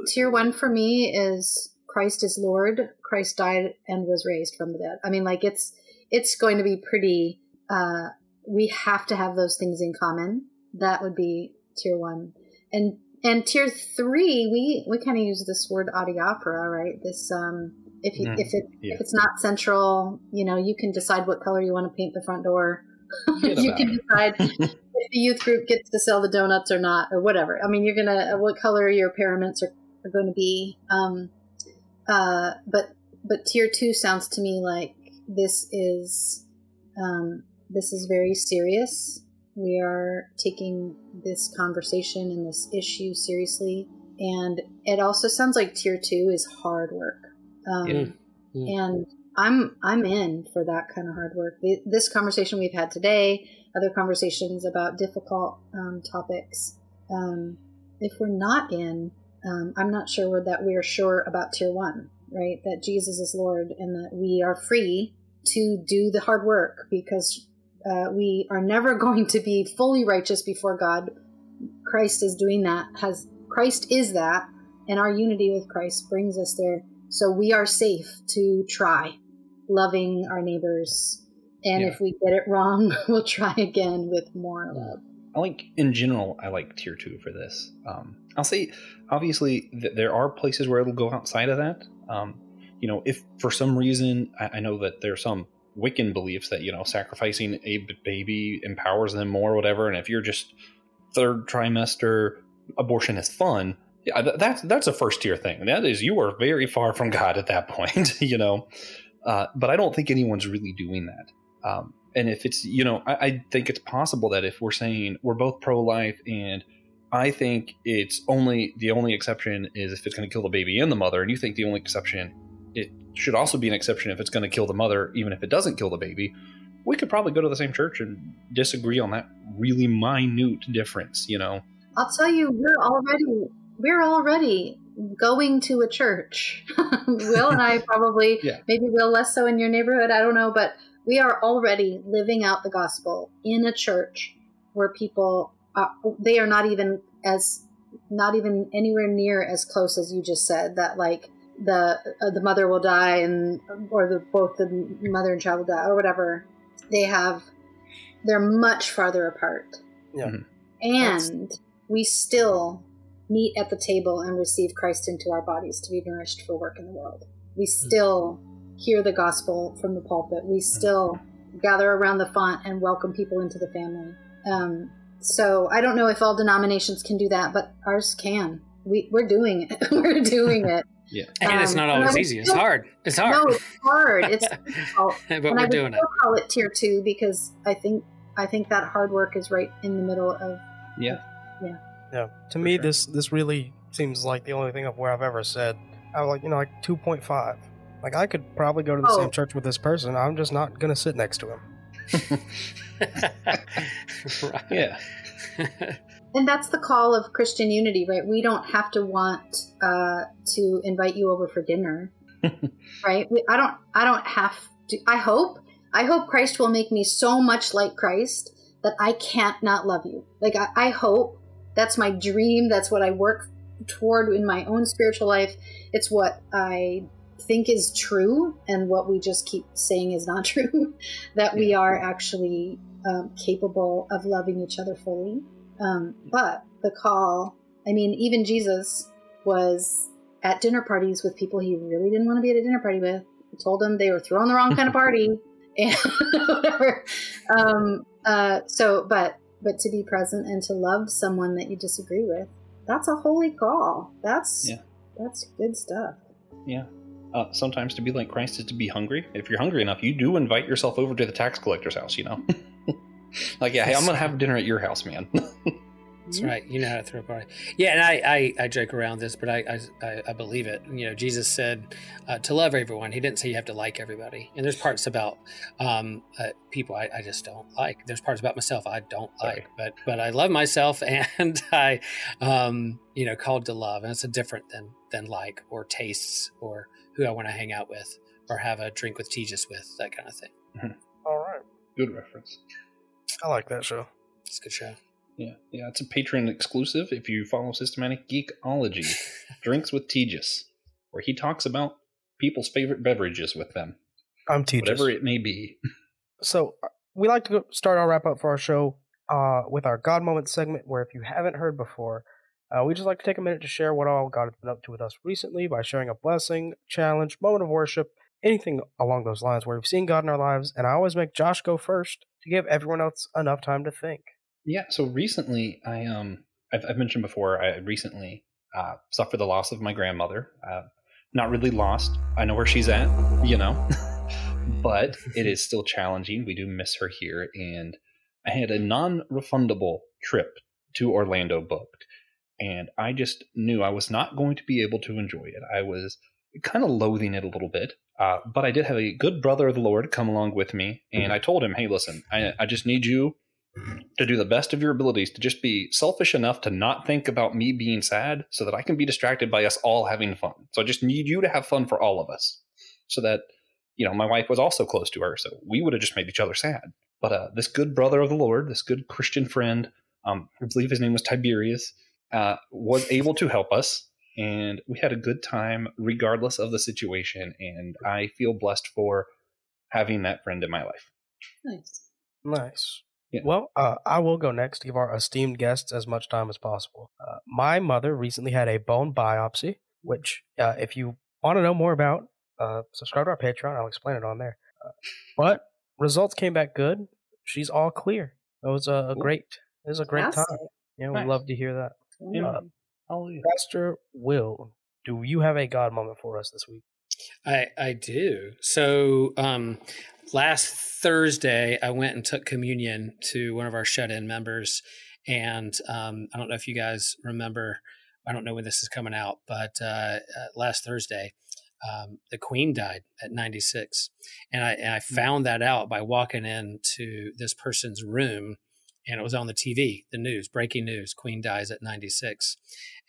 Tier one for me is Christ is Lord. Christ died and was raised from the dead. I mean, like it's it's going to be pretty. Uh, we have to have those things in common. That would be tier one, and and tier three. We we kind of use this word adiaphora, right? This um, if you, mm, if it yeah. if it's not central, you know, you can decide what color you want to paint the front door. You can decide if the youth group gets to sell the donuts or not, or whatever. I mean, you're gonna what color your paraments are, are going to be. Um, uh, but but tier two sounds to me like this is um, this is very serious. We are taking this conversation and this issue seriously, and it also sounds like tier two is hard work. Um, yeah. Yeah. And I'm I'm in for that kind of hard work. This conversation we've had today, other conversations about difficult um, topics. Um, if we're not in, um, I'm not sure that we're sure about tier one, right? That Jesus is Lord and that we are free to do the hard work because uh, we are never going to be fully righteous before God. Christ is doing that. Has Christ is that, and our unity with Christ brings us there. So we are safe to try loving our neighbors. And yeah. if we get it wrong, we'll try again with more love. I like, in general, I like tier two for this. Um, I'll say, obviously, th- there are places where it'll go outside of that. Um, you know, if for some reason, I, I know that there's some Wiccan beliefs that, you know, sacrificing a baby empowers them more or whatever. And if you're just third trimester, abortion is fun. Yeah, that's that's a first tier thing. That is, you are very far from God at that point. you know, uh, but I don't think anyone's really doing that. Um, and if it's, you know, I, I think it's possible that if we're saying we're both pro life and I think it's only the only exception is if it's going to kill the baby and the mother, and you think the only exception it should also be an exception if it's going to kill the mother, even if it doesn't kill the baby. We could probably go to the same church and disagree on that really minute difference, you know. I'll tell you, we're already we're already going to a church. Will and I probably, yeah. maybe Will less so in your neighborhood, I don't know, but we are already living out the gospel in a church where people are, they are not even as not even anywhere near as close as you just said that like the uh, the mother will die and or the both the mother and child will die or whatever they have they're much farther apart yeah and That's... we still meet at the table and receive Christ into our bodies to be nourished for work in the world. We still hear the gospel from the pulpit. We still gather around the font and welcome people into the family. Um, so I don't know if all denominations can do that, but ours can. We, we're doing it. we're doing it. Yeah. And um, it's not always easy. It's hard. It's hard. No, it's hard. It's difficult. but and we're I doing it. call it tier two because I think I think that hard work is right in the middle of Yeah. Yeah. Yeah. To me, sure. this this really seems like the only thing of where I've ever said I was like you know like two point five. Like I could probably go to the oh. same church with this person. I'm just not gonna sit next to him. Yeah. and that's the call of Christian unity, right? We don't have to want uh, to invite you over for dinner, right? We, I don't. I don't have to. I hope. I hope Christ will make me so much like Christ that I can't not love you. Like I, I hope that's my dream. That's what I work toward in my own spiritual life. It's what I think is true and what we just keep saying is not true. that we are actually um, capable of loving each other fully. Um, but the call, I mean, even Jesus was at dinner parties with people he really didn't want to be at a dinner party with. He told them they were throwing the wrong kind of party and whatever. Um, uh, so, but but to be present and to love someone that you disagree with, that's a holy call. That's yeah. that's good stuff. Yeah. Uh, sometimes to be like Christ is to be hungry. If you're hungry enough, you do invite yourself over to the tax collector's house. You know. like, yeah, hey, I'm gonna have dinner at your house, man. That's right. You know how to throw a party. Yeah, and I, I, I joke around this, but I, I, I believe it. You know, Jesus said uh, to love everyone. He didn't say you have to like everybody. And there's parts about um, uh, people I, I just don't like. There's parts about myself I don't Sorry. like, but but I love myself, and I, um, you know, called to love, and it's a different than than like or tastes or who I want to hang out with or have a drink with Tejas with that kind of thing. Mm-hmm. All right, good reference. I like that show. It's a good show. Yeah, yeah, it's a Patreon exclusive. If you follow Systematic Geekology, Drinks with Tejas, where he talks about people's favorite beverages with them. I'm Tejas. Whatever it may be. So, uh, we like to start our wrap up for our show uh, with our God Moment segment, where if you haven't heard before, uh, we just like to take a minute to share what all God has been up to with us recently by sharing a blessing, challenge, moment of worship, anything along those lines where we've seen God in our lives. And I always make Josh go first to give everyone else enough time to think. Yeah. So recently, I um, I've, I've mentioned before, I recently uh, suffered the loss of my grandmother. Uh, not really lost. I know where she's at, you know, but it is still challenging. We do miss her here, and I had a non-refundable trip to Orlando booked, and I just knew I was not going to be able to enjoy it. I was kind of loathing it a little bit. Uh, but I did have a good brother of the Lord come along with me, and I told him, "Hey, listen, I, I just need you to do the best of your abilities to just be selfish enough to not think about me being sad so that I can be distracted by us all having fun. So I just need you to have fun for all of us so that, you know, my wife was also close to her. So we would have just made each other sad. But uh, this good brother of the Lord, this good Christian friend, um, I believe his name was Tiberius, uh, was able to help us. And we had a good time regardless of the situation. And I feel blessed for having that friend in my life. Nice. Nice. Yeah. Well, uh, I will go next to give our esteemed guests as much time as possible. Uh, my mother recently had a bone biopsy, which, uh, if you want to know more about, uh, subscribe to our Patreon. I'll explain it on there. Uh, but results came back good. She's all clear. It was a, a great. It was a great time. Yeah, we nice. love to hear that. Yeah. Uh, Pastor Will, do you have a God moment for us this week? I I do. So um, last Thursday, I went and took communion to one of our shut in members. And um, I don't know if you guys remember, I don't know when this is coming out, but uh, uh, last Thursday, um, the Queen died at 96. And I, and I hmm. found that out by walking into this person's room and it was on the TV, the news, breaking news, Queen dies at 96.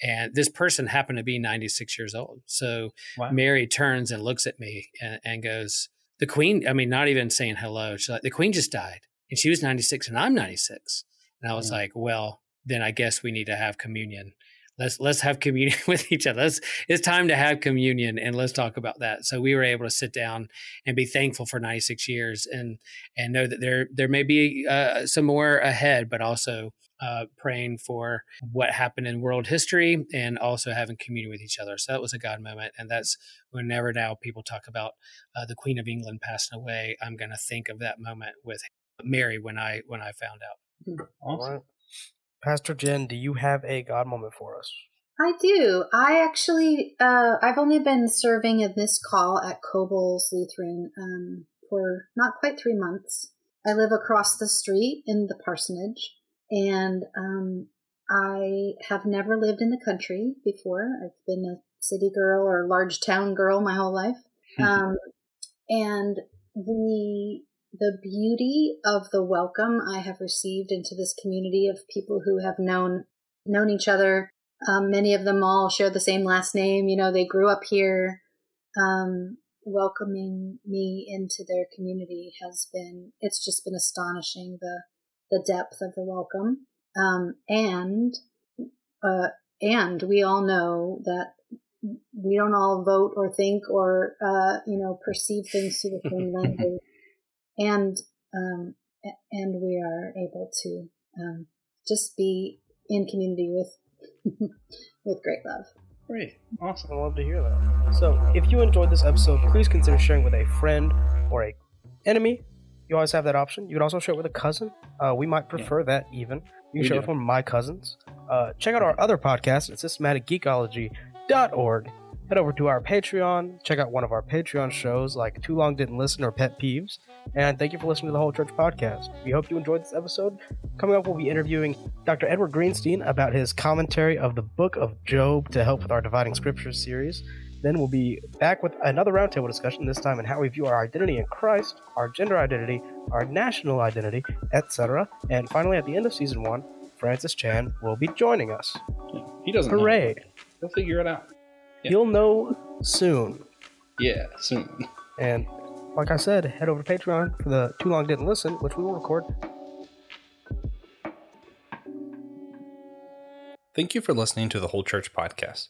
And this person happened to be 96 years old. So wow. Mary turns and looks at me and, and goes, the queen, I mean, not even saying hello. She's like, the queen just died and she was 96 and I'm 96. And I was like, well, then I guess we need to have communion. Let's let's have communion with each other. Let's, it's time to have communion and let's talk about that. So we were able to sit down and be thankful for 96 years and and know that there there may be uh, some more ahead, but also uh, praying for what happened in world history and also having communion with each other. So that was a God moment. And that's whenever now people talk about uh, the Queen of England passing away, I'm going to think of that moment with Mary when I when I found out. Awesome. Pastor Jen, do you have a God moment for us? I do. I actually, uh, I've only been serving in this call at Cobles Lutheran um, for not quite three months. I live across the street in the parsonage, and um, I have never lived in the country before. I've been a city girl or large town girl my whole life, um, and the the beauty of the welcome I have received into this community of people who have known known each other. Um, many of them all share the same last name. You know, they grew up here. Um, welcoming me into their community has been it's just been astonishing the the depth of the welcome um, and uh, and we all know that we don't all vote or think or uh, you know perceive things through the same lens and um, and we are able to um, just be in community with with great love Great. Awesome. I love to hear that. So, if you enjoyed this episode, please consider sharing with a friend or a enemy. You always have that option. You can also share it with a cousin. Uh, we might prefer yeah. that even. You can we share do. it with my cousins. Uh, check out our other podcast at systematicgeekology.org head over to our Patreon, check out one of our Patreon shows like Too Long Didn't Listen or Pet Peeves, and thank you for listening to the Whole Church podcast. We hope you enjoyed this episode. Coming up, we'll be interviewing Dr. Edward Greenstein about his commentary of the book of Job to help with our Dividing Scriptures series. Then we'll be back with another roundtable discussion, this time on how we view our identity in Christ, our gender identity, our national identity, etc. And finally, at the end of season one, Francis Chan will be joining us. He doesn't Hooray. Know. He'll figure it out. Yeah. You'll know soon. Yeah, soon. And like I said, head over to Patreon for the Too Long Didn't Listen, which we will record. Thank you for listening to the Whole Church podcast.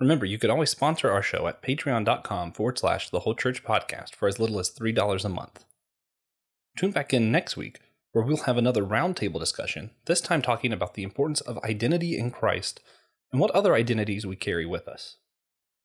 Remember, you could always sponsor our show at patreon.com forward slash the Whole Church podcast for as little as $3 a month. Tune back in next week where we'll have another roundtable discussion, this time talking about the importance of identity in Christ and what other identities we carry with us.